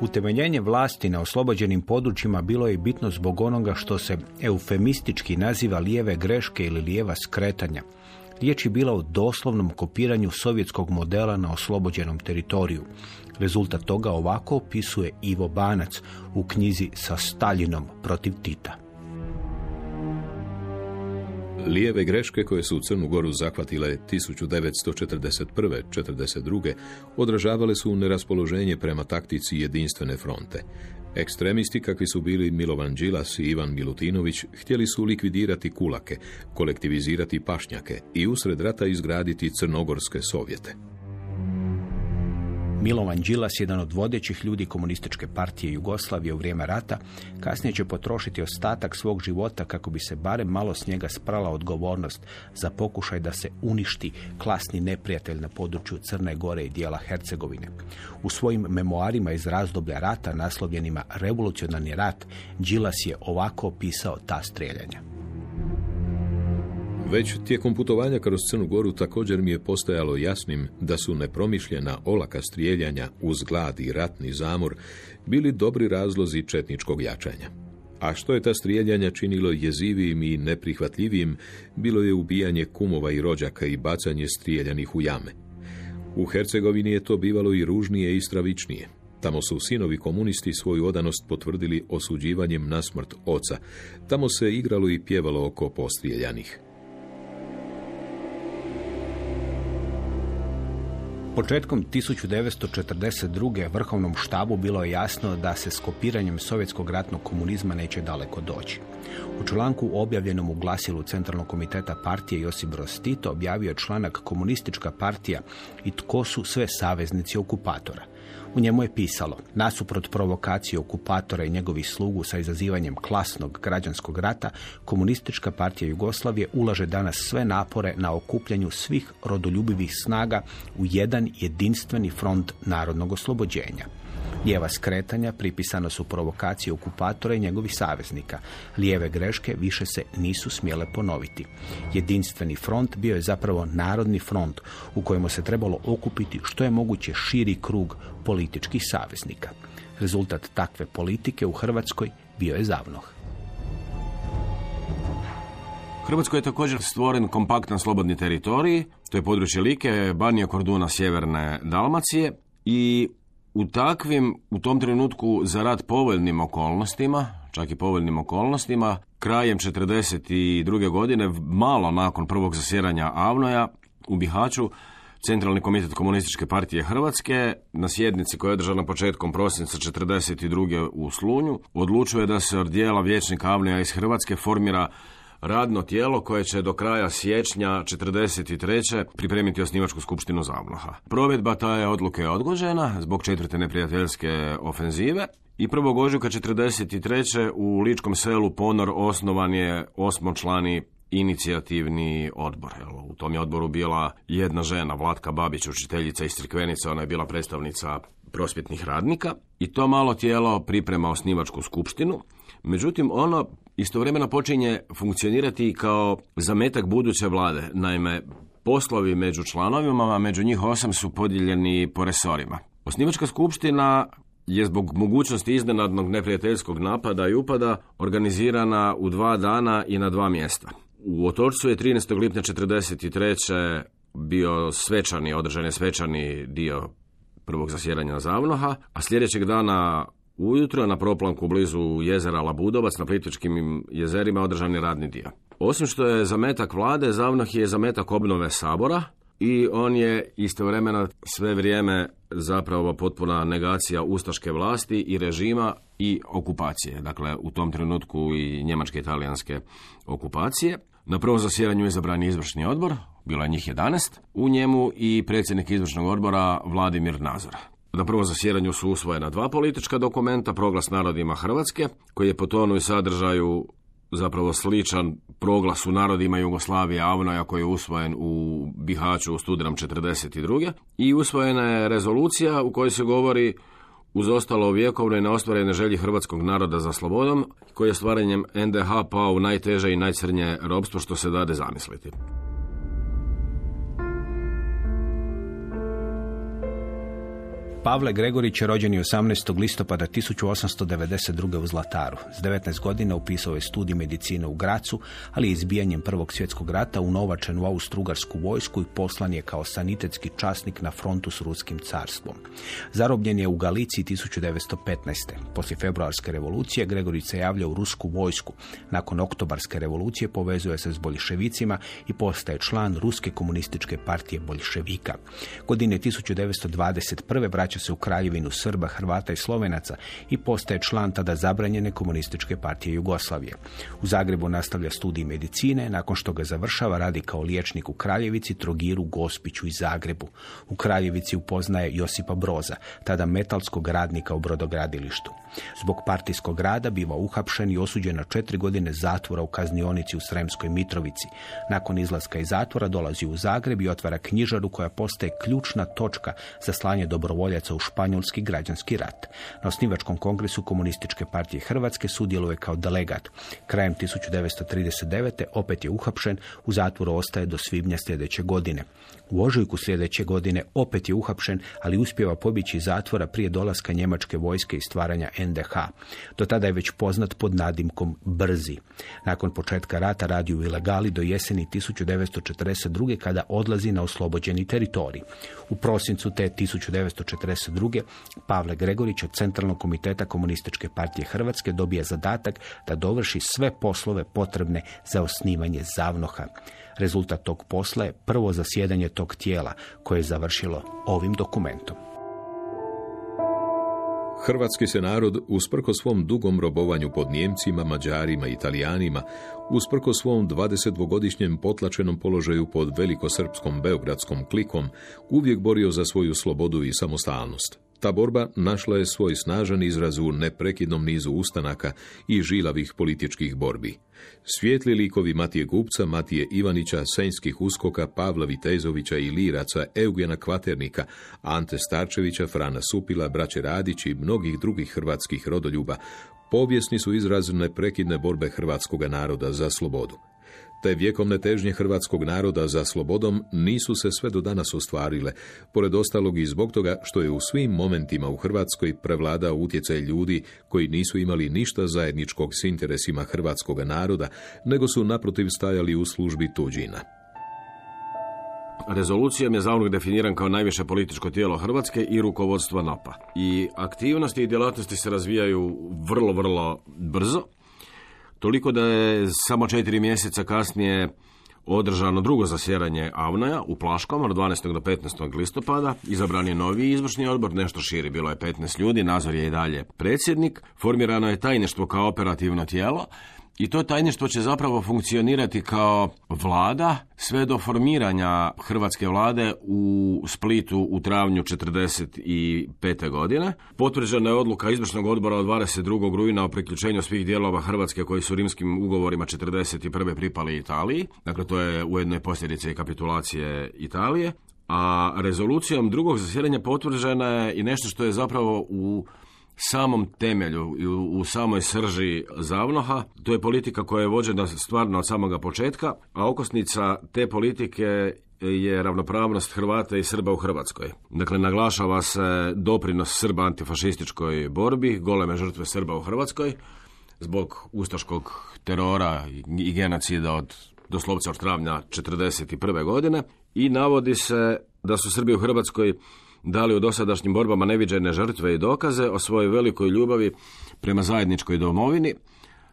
Utemeljenje vlasti na oslobođenim područjima bilo je bitno zbog onoga što se eufemistički naziva lijeve greške ili lijeva skretanja. Riječ je bila o doslovnom kopiranju sovjetskog modela na oslobođenom teritoriju. Rezultat toga ovako opisuje Ivo Banac u knjizi sa Staljinom protiv Tita. Lijeve greške koje su u Crnu Goru zahvatile 1941. 42. odražavale su neraspoloženje prema taktici jedinstvene fronte. Ekstremisti kakvi su bili Milovan Đilas i Ivan Milutinović htjeli su likvidirati kulake, kolektivizirati pašnjake i usred rata izgraditi crnogorske sovjete. Milovan Đilas, jedan od vodećih ljudi komunističke partije Jugoslavije u vrijeme rata, kasnije će potrošiti ostatak svog života kako bi se barem malo s njega sprala odgovornost za pokušaj da se uništi klasni neprijatelj na području Crne Gore i dijela Hercegovine. U svojim memoarima iz razdoblja rata naslovljenima Revolucionarni rat, Đilas je ovako opisao ta strijeljanja. Već tijekom putovanja kroz Crnu Goru također mi je postojalo jasnim da su nepromišljena olaka strijeljanja uz glad i ratni zamor bili dobri razlozi četničkog jačanja. A što je ta strijeljanja činilo jezivijim i neprihvatljivijim, bilo je ubijanje kumova i rođaka i bacanje strijeljanih u jame. U Hercegovini je to bivalo i ružnije i stravičnije. Tamo su sinovi komunisti svoju odanost potvrdili osuđivanjem na smrt oca. Tamo se igralo i pjevalo oko postrijeljanih. Početkom 1942. vrhovnom štabu bilo je jasno da se s kopiranjem sovjetskog ratnog komunizma neće daleko doći. U članku objavljenom u glasilu Centralnog komiteta partije Josip Broz Tito objavio članak Komunistička partija i tko su sve saveznici okupatora. U njemu je pisalo, nasuprot provokacije okupatora i njegovih slugu sa izazivanjem klasnog građanskog rata, komunistička partija Jugoslavije ulaže danas sve napore na okupljanju svih rodoljubivih snaga u jedan jedinstveni front narodnog oslobođenja. Lijeva skretanja pripisano su provokacije okupatora i njegovih saveznika. Lijeve greške više se nisu smjele ponoviti. Jedinstveni front bio je zapravo narodni front u kojemu se trebalo okupiti što je moguće širi krug političkih saveznika. Rezultat takve politike u Hrvatskoj bio je zavnoh. Hrvatskoj je također stvoren kompaktan slobodni teritorij, to je područje Like, Banija Korduna, sjeverne Dalmacije i u takvim, u tom trenutku za rad povoljnim okolnostima, čak i povoljnim okolnostima, krajem 1942. godine, malo nakon prvog zasjeranja Avnoja u Bihaću, Centralni komitet komunističke partije Hrvatske na sjednici koja je održana početkom prosinca 1942. u Slunju odlučuje da se od dijela vječnika Avnoja iz Hrvatske formira radno tijelo koje će do kraja siječnja 43. pripremiti osnivačku skupštinu Zavnoha. Provedba je odluke je odgođena zbog četvrte neprijateljske ofenzive i 1. ožujka 43. u Ličkom selu Ponor osnovan je osmočlani inicijativni odbor. U tom je odboru bila jedna žena, Vlatka Babić, učiteljica iz Crkvenice, ona je bila predstavnica prosvjetnih radnika i to malo tijelo priprema osnivačku skupštinu. Međutim, ono istovremeno počinje funkcionirati kao zametak buduće vlade. Naime, poslovi među članovima, a među njih osam su podijeljeni po resorima. Osnivačka skupština je zbog mogućnosti iznenadnog neprijateljskog napada i upada organizirana u dva dana i na dva mjesta. U Otorcu je 13. lipnja 1943. bio svečani, održan je svečani dio prvog zasjedanja Zavnoha, a sljedećeg dana Ujutro na proplanku blizu jezera Labudovac na Plitvičkim jezerima održan je radni dio. Osim što je zametak vlade, Zavnoh je zametak obnove sabora i on je istovremeno sve vrijeme zapravo potpuna negacija ustaške vlasti i režima i okupacije. Dakle, u tom trenutku i njemačke i italijanske okupacije. Na prvom zasjedanju je izvršni odbor, bilo je njih 11, u njemu i predsjednik izvršnog odbora Vladimir Nazor. Na prvom zasjedanju su usvojena dva politička dokumenta, proglas narodima Hrvatske, koji je po tonu i sadržaju zapravo sličan proglas u narodima Jugoslavije Avnoja koji je usvojen u Bihaću u studenom 1942. I usvojena je rezolucija u kojoj se govori uz ostalo vjekovne i neostvarene želji hrvatskog naroda za slobodom, koji je stvaranjem NDH pao u najteže i najcrnje robstvo što se dade zamisliti. Pavle Gregorić je rođen je 18. listopada 1892. u Zlataru. S 19 godina upisao je studij medicine u Gracu, ali je izbijanjem Prvog svjetskog rata unovačen u Austrougarsku vojsku i poslan je kao sanitetski časnik na frontu s Ruskim carstvom. Zarobljen je u Galiciji 1915. Poslije februarske revolucije Gregorić se javlja u Rusku vojsku. Nakon oktobarske revolucije povezuje se s boljševicima i postaje član Ruske komunističke partije boljševika. Godine 1921. vraća se u kraljevinu Srba, Hrvata i Slovenaca i postaje član tada zabranjene komunističke partije Jugoslavije. U Zagrebu nastavlja studij medicine, nakon što ga završava radi kao liječnik u Kraljevici, Trogiru, Gospiću i Zagrebu. U Kraljevici upoznaje Josipa Broza, tada metalskog radnika u brodogradilištu. Zbog partijskog rada biva uhapšen i osuđen na četiri godine zatvora u kaznionici u Sremskoj Mitrovici. Nakon izlaska iz zatvora dolazi u Zagreb i otvara knjižaru koja postaje ključna točka za slanje dobrovoljaca u španjolski građanski rat. Na osnivačkom kongresu Komunističke partije Hrvatske sudjeluje kao delegat. Krajem 1939. opet je uhapšen, u zatvoru ostaje do svibnja sljedeće godine. U ožujku sljedeće godine opet je uhapšen, ali uspjeva pobjeći zatvora prije dolaska njemačke vojske i stvaranja NDH. Do tada je već poznat pod nadimkom Brzi. Nakon početka rata radi u ilegali do jeseni 1942. kada odlazi na oslobođeni teritorij. U prosincu te 1942. Pavle Gregorić od Centralnog komiteta Komunističke partije Hrvatske dobije zadatak da dovrši sve poslove potrebne za osnivanje Zavnoha. Rezultat tog posla je prvo zasjedanje tog tijela koje je završilo ovim dokumentom. Hrvatski se narod, usprko svom dugom robovanju pod Njemcima, Mađarima i Italijanima, usprko svom 22-godišnjem potlačenom položaju pod velikosrpskom beogradskom klikom, uvijek borio za svoju slobodu i samostalnost. Ta borba našla je svoj snažan izraz u neprekidnom nizu ustanaka i žilavih političkih borbi. Svijetli likovi Matije Gupca, Matije Ivanića, Senjskih uskoka, Pavla Vitezovića i Liraca, Eugena Kvaternika, Ante Starčevića, Frana Supila, Braće Radić i mnogih drugih hrvatskih rodoljuba povijesni su izraz neprekidne borbe hrvatskog naroda za slobodu. Te vjekovne težnje hrvatskog naroda za slobodom nisu se sve do danas ostvarile, pored ostalog i zbog toga što je u svim momentima u Hrvatskoj prevladao utjecaj ljudi koji nisu imali ništa zajedničkog s interesima hrvatskog naroda, nego su naprotiv stajali u službi tuđina. Rezolucijom je zavnog definiran kao najviše političko tijelo Hrvatske i rukovodstvo NAPA. I aktivnosti i djelatnosti se razvijaju vrlo, vrlo brzo. Toliko da je samo četiri mjeseca kasnije održano drugo zasjedanje Avnoja u Plaškom od 12. do 15. listopada. Izabran je novi izvršni odbor, nešto širi, bilo je 15 ljudi, nazor je i dalje predsjednik. Formirano je tajništvo kao operativno tijelo i to tajništvo će zapravo funkcionirati kao vlada sve do formiranja hrvatske vlade u Splitu u travnju 45. godine. Potvrđena je odluka izvršnog odbora od 22. rujna o priključenju svih dijelova Hrvatske koji su rimskim ugovorima 41. pripali Italiji. Dakle, to je ujedno i posljedice kapitulacije Italije. A rezolucijom drugog zasjedanja potvrđena je i nešto što je zapravo u samom temelju i u, u samoj srži Zavnoha. To je politika koja je vođena stvarno od samoga početka, a okosnica te politike je ravnopravnost Hrvata i Srba u Hrvatskoj. Dakle, naglašava se doprinos Srba antifašističkoj borbi, goleme žrtve Srba u Hrvatskoj, zbog ustaškog terora i genocida od doslovce od travnja 1941. godine i navodi se da su Srbi u Hrvatskoj dali u dosadašnjim borbama neviđene žrtve i dokaze o svojoj velikoj ljubavi prema zajedničkoj domovini,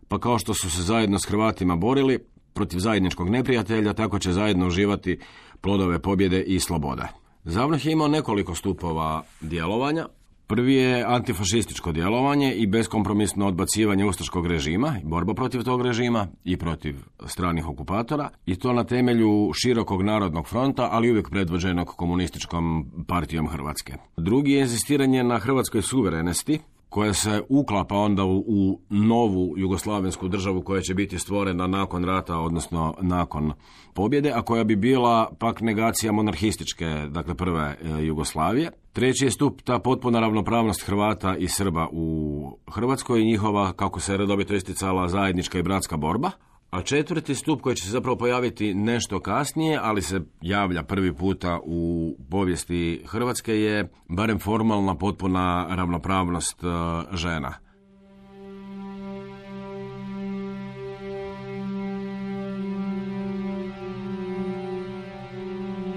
pa kao što su se zajedno s Hrvatima borili protiv zajedničkog neprijatelja, tako će zajedno uživati plodove pobjede i slobode. Zavnih je imao nekoliko stupova djelovanja. Prvi je antifašističko djelovanje i beskompromisno odbacivanje ustaškog režima, borba protiv tog režima i protiv stranih okupatora i to na temelju širokog narodnog fronta, ali uvijek predvođenog komunističkom partijom Hrvatske. Drugi je inzistiranje na hrvatskoj suverenosti, koja se uklapa onda u, u novu jugoslavensku državu koja će biti stvorena nakon rata, odnosno nakon pobjede, a koja bi bila pak negacija monarhističke, dakle prve e, Jugoslavije. Treći je stup ta potpuna ravnopravnost Hrvata i Srba u Hrvatskoj i njihova, kako se redovito isticala, zajednička i bratska borba. A četvrti stup koji će se zapravo pojaviti nešto kasnije, ali se javlja prvi puta u povijesti Hrvatske je barem formalna potpuna ravnopravnost e, žena.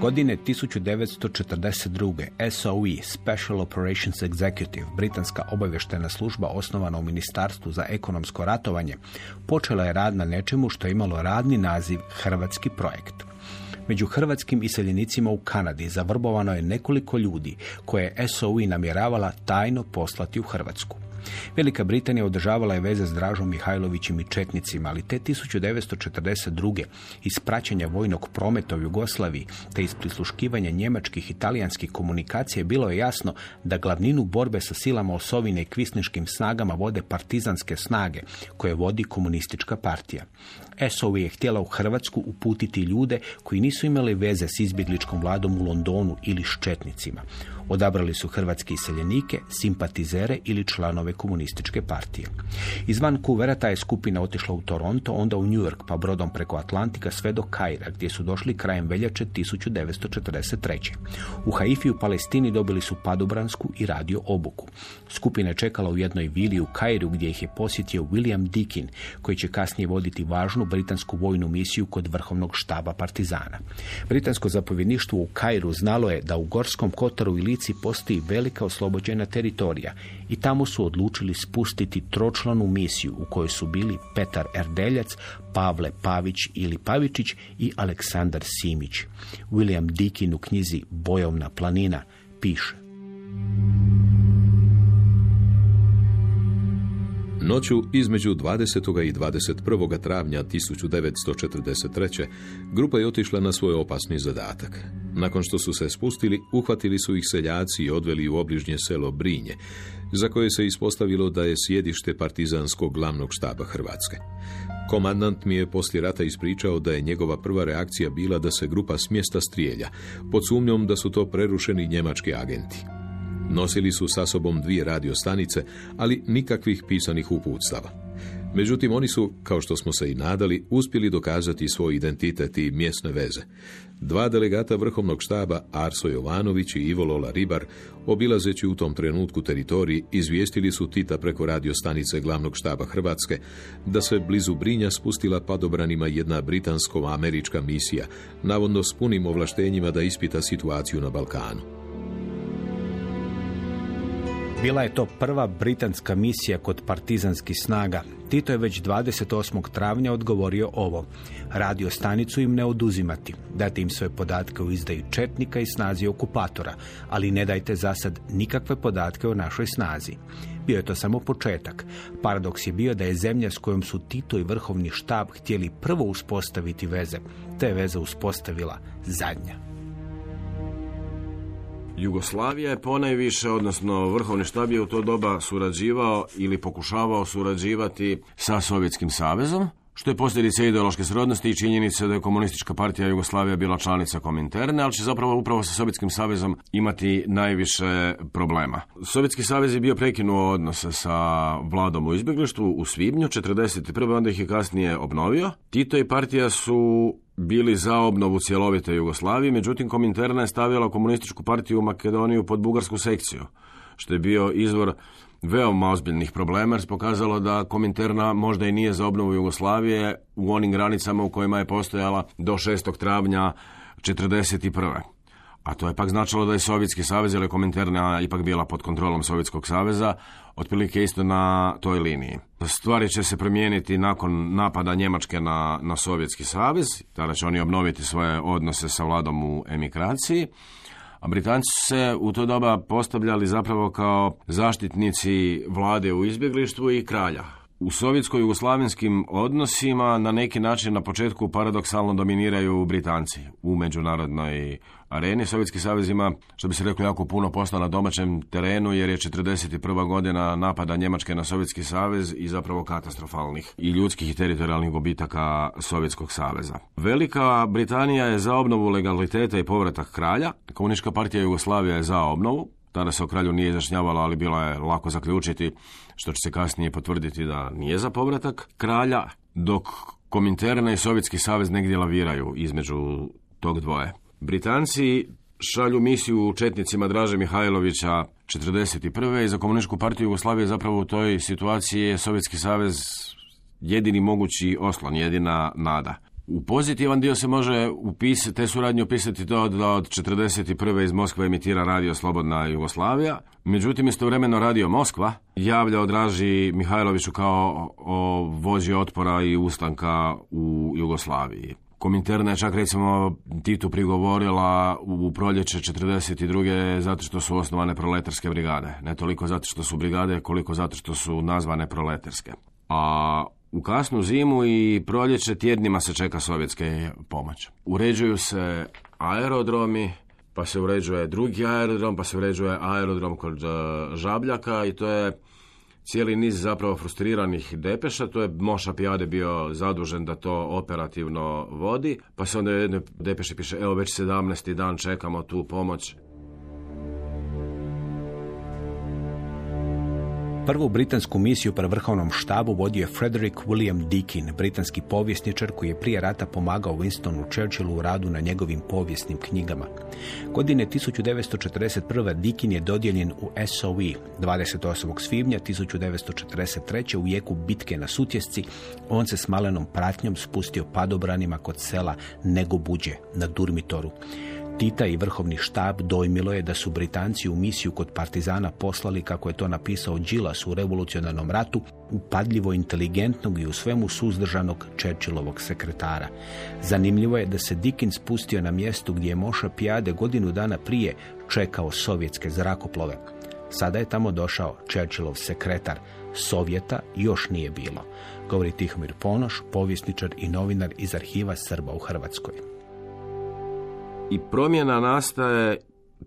Godine 1942. SOE, Special Operations Executive, britanska obavještena služba osnovana u Ministarstvu za ekonomsko ratovanje, počela je rad na nečemu što je imalo radni naziv Hrvatski projekt. Među hrvatskim iseljenicima u Kanadi zavrbovano je nekoliko ljudi koje je SOE namjeravala tajno poslati u Hrvatsku. Velika Britanija održavala je veze s Dražom Mihajlovićim i Četnicima, ali te 1942. iz praćenja vojnog prometa u Jugoslaviji te iz prisluškivanja njemačkih i talijanskih komunikacija bilo je jasno da glavninu borbe sa silama osovine i kvisniškim snagama vode partizanske snage koje vodi komunistička partija. SOV je htjela u Hrvatsku uputiti ljude koji nisu imali veze s izbjegličkom vladom u Londonu ili s Četnicima. Odabrali su hrvatske iseljenike, simpatizere ili članove komunističke partije. Iz Vancouvera ta je skupina otišla u Toronto, onda u New York, pa brodom preko Atlantika sve do Kaira, gdje su došli krajem veljače 1943. U Haifi u Palestini dobili su padobransku i radio obuku. Skupina je čekala u jednoj vili u Kairu gdje ih je posjetio William Dickin, koji će kasnije voditi važnu britansku vojnu misiju kod vrhovnog štaba partizana. Britansko zapovjedništvo u Kairu znalo je da u Gorskom Kotaru i Lici postoji velika oslobođena teritorija i tamo su odlučili spustiti tročlanu misiju u kojoj su bili Petar Erdeljac, Pavle Pavić ili Pavičić i Aleksandar Simić. William Dickin u knjizi Bojovna planina piše Noću između 20. i 21. travnja 1943. grupa je otišla na svoj opasni zadatak. Nakon što su se spustili, uhvatili su ih seljaci i odveli u obližnje selo Brinje, za koje se ispostavilo da je sjedište partizanskog glavnog štaba Hrvatske. Komandant mi je poslije rata ispričao da je njegova prva reakcija bila da se grupa s mjesta strijelja, pod sumnjom da su to prerušeni njemački agenti. Nosili su sa sobom dvije radiostanice, ali nikakvih pisanih uputstava. Međutim, oni su, kao što smo se i nadali, uspjeli dokazati svoj identitet i mjesne veze. Dva delegata vrhovnog štaba, Arso Jovanović i Ivo Lola Ribar, obilazeći u tom trenutku teritoriji, izvijestili su Tita preko radiostanice glavnog štaba Hrvatske da se blizu Brinja spustila padobranima jedna britansko-američka misija, navodno s punim ovlaštenjima da ispita situaciju na Balkanu. Bila je to prva britanska misija kod partizanskih snaga. Tito je već 28. travnja odgovorio ovo. Radio stanicu im ne oduzimati. Dajte im svoje podatke o izdaju četnika i snazi okupatora, ali ne dajte za sad nikakve podatke o našoj snazi. Bio je to samo početak. Paradoks je bio da je zemlja s kojom su Tito i vrhovni štab htjeli prvo uspostaviti veze, te veze uspostavila zadnja. Jugoslavija je ponajviše, odnosno vrhovni štab je u to doba surađivao ili pokušavao surađivati sa Sovjetskim savezom, što je posljedica ideološke srodnosti i činjenice da je komunistička partija Jugoslavija bila članica Kominterne, ali će zapravo upravo sa Sovjetskim savezom imati najviše problema. Sovjetski savez je bio prekinuo odnose sa vladom u izbjeglištvu u svibnju 1941. onda ih je kasnije obnovio. Tito i partija su bili za obnovu cjelovite Jugoslavije, međutim Kominterna je stavila komunističku partiju u Makedoniju pod bugarsku sekciju, što je bio izvor veoma ozbiljnih problema jer se pokazalo da Kominterna možda i nije za obnovu Jugoslavije u onim granicama u kojima je postojala do 6. travnja 1941. A to je pak značilo da je Sovjetski savez ili Kominterna ipak bila pod kontrolom Sovjetskog saveza, otprilike isto na toj liniji. Stvari će se promijeniti nakon napada Njemačke na, na Sovjetski savez, tada će oni obnoviti svoje odnose sa vladom u emigraciji, a Britanci su se u to doba postavljali zapravo kao zaštitnici vlade u izbjeglištvu i kralja. U sovjetsko-jugoslavenskim odnosima na neki način na početku paradoksalno dominiraju Britanci u međunarodnoj areni. Sovjetski savez ima, što bi se reklo, jako puno posla na domaćem terenu jer je 41. godina napada Njemačke na Sovjetski savez i zapravo katastrofalnih i ljudskih i teritorijalnih gubitaka Sovjetskog saveza. Velika Britanija je za obnovu legaliteta i povratak kralja. Komunistička partija Jugoslavija je za obnovu. Tada se o kralju nije izjašnjavala, ali bilo je lako zaključiti, što će se kasnije potvrditi da nije za povratak kralja, dok Kominterna i Sovjetski savez negdje laviraju između tog dvoje. Britanci šalju misiju četnicima Draže Mihajlovića 41. i za komunističku partiju Jugoslavije zapravo u toj situaciji je Sovjetski savez jedini mogući oslon, jedina nada. U pozitivan dio se može upisati, te suradnje upisati to da od 41. iz Moskve emitira radio Slobodna Jugoslavija. Međutim, istovremeno radio Moskva javlja odraži Mihajloviću kao o vozi otpora i ustanka u Jugoslaviji. Kominterna je čak recimo Titu prigovorila u proljeće 42. zato što su osnovane proletarske brigade. Ne toliko zato što su brigade, koliko zato što su nazvane proletarske. A u kasnu zimu i proljeće tjednima se čeka sovjetske pomoć. Uređuju se aerodromi, pa se uređuje drugi aerodrom, pa se uređuje aerodrom kod e, Žabljaka i to je cijeli niz zapravo frustriranih depeša, to je Moša Pijade bio zadužen da to operativno vodi, pa se onda u jednoj depeši piše, evo već 17. dan čekamo tu pomoć, Prvu britansku misiju pre vrhovnom štabu vodio je Frederick William Deakin, britanski povjesničar koji je prije rata pomagao Winstonu Churchillu u radu na njegovim povijesnim knjigama. Godine 1941. Deakin je dodijeljen u SOE 28. svibnja 1943. u jeku bitke na Sutjesci. On se s malenom pratnjom spustio padobranima kod sela Negobuđe na Durmitoru. Tita i vrhovni štab dojmilo je da su Britanci u misiju kod partizana poslali, kako je to napisao Đilas u revolucionarnom ratu, upadljivo inteligentnog i u svemu suzdržanog Churchillovog sekretara. Zanimljivo je da se Dickens spustio na mjestu gdje je Moša Pijade godinu dana prije čekao sovjetske zrakoplove. Sada je tamo došao Churchillov sekretar. Sovjeta još nije bilo. Govori Tihomir Ponoš, povjesničar i novinar iz arhiva Srba u Hrvatskoj. I promjena nastaje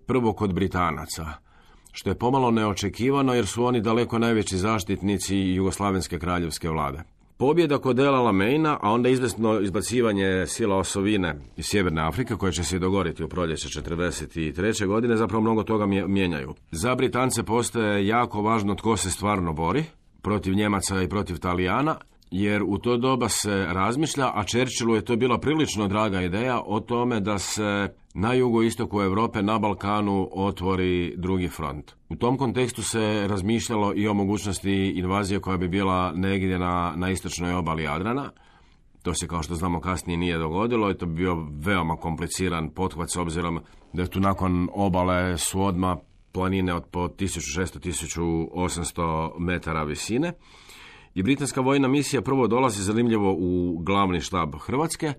prvo kod Britanaca, što je pomalo neočekivano jer su oni daleko najveći zaštitnici jugoslavenske kraljevske vlade. Pobjeda kod Ela Lameina, a onda izvesno izbacivanje sila osovine iz Sjeverne Afrike, koje će se i dogoditi u proljeće 43. godine, zapravo mnogo toga mijenjaju. Za Britance postaje jako važno tko se stvarno bori, protiv Njemaca i protiv Talijana, jer u to doba se razmišlja, a Churchillu je to bila prilično draga ideja o tome da se na jugoistoku Europe na Balkanu otvori drugi front. U tom kontekstu se razmišljalo i o mogućnosti invazije koja bi bila negdje na, na istočnoj obali Jadrana. To se, kao što znamo, kasnije nije dogodilo i to bi bio veoma kompliciran pothvat s obzirom da je tu nakon obale su odma planine od po 1600-1800 metara visine. I britanska vojna misija prvo dolazi zanimljivo u glavni štab Hrvatske,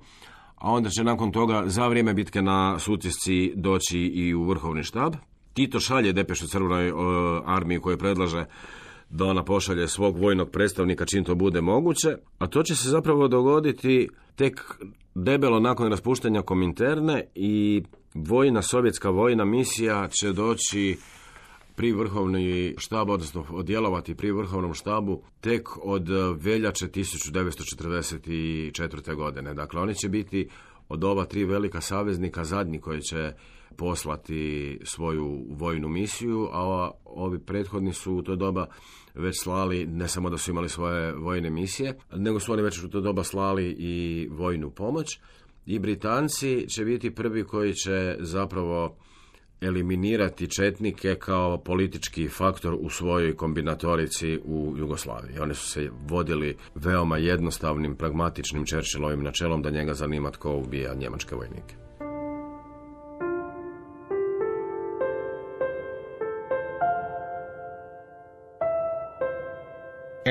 a onda će nakon toga za vrijeme bitke na Sutjesci doći i u vrhovni štab. Tito šalje depešu crvenoj armiji koje predlaže da ona pošalje svog vojnog predstavnika čim to bude moguće, a to će se zapravo dogoditi tek debelo nakon raspuštanja Kominterne i vojna, sovjetska vojna misija će doći pri vrhovni štab, odnosno djelovati pri vrhovnom štabu tek od veljače 1944. godine. Dakle, oni će biti od ova tri velika saveznika zadnji koji će poslati svoju vojnu misiju, a ovi prethodni su u to doba već slali, ne samo da su imali svoje vojne misije, nego su oni već u to doba slali i vojnu pomoć. I Britanci će biti prvi koji će zapravo eliminirati četnike kao politički faktor u svojoj kombinatorici u Jugoslaviji. Oni su se vodili veoma jednostavnim, pragmatičnim Churchillovim načelom da njega zanima tko ubija njemačke vojnike.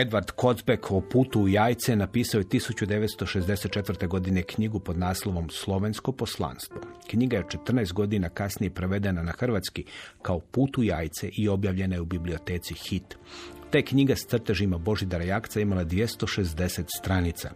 Edward Kocbek o putu u jajce napisao je 1964. godine knjigu pod naslovom Slovensko poslanstvo. Knjiga je 14 godina kasnije prevedena na hrvatski kao put u jajce i objavljena je u biblioteci HIT. Te knjiga s crtežima Božidara Jakca imala 260 stranica.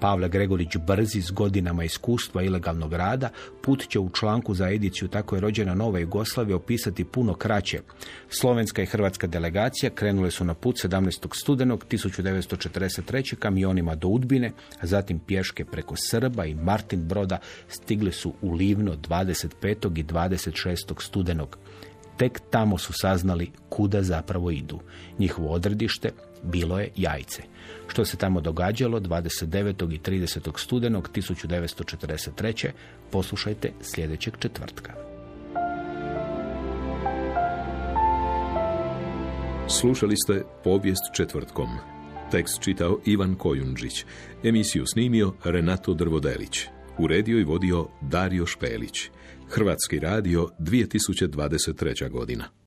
Pavle Gregorić Brzi s godinama iskustva ilegalnog rada put će u članku za ediciju Tako je rođena Nova Jugoslavija opisati puno kraće. Slovenska i hrvatska delegacija krenule su na put 17. studenog 1943. kamionima do Udbine, a zatim pješke preko Srba i Martin Broda stigli su u Livno 25. i 26. studenog. Tek tamo su saznali kuda zapravo idu. Njihovo odredište bilo je jajce. Što se tamo događalo 29. i 30. studenog 1943. poslušajte sljedećeg četvrtka. Slušali ste povijest četvrtkom. Tekst čitao Ivan Kojundžić. Emisiju snimio Renato Drvodelić. Uredio i vodio Dario Špelić. Hrvatski radio 2023. godina.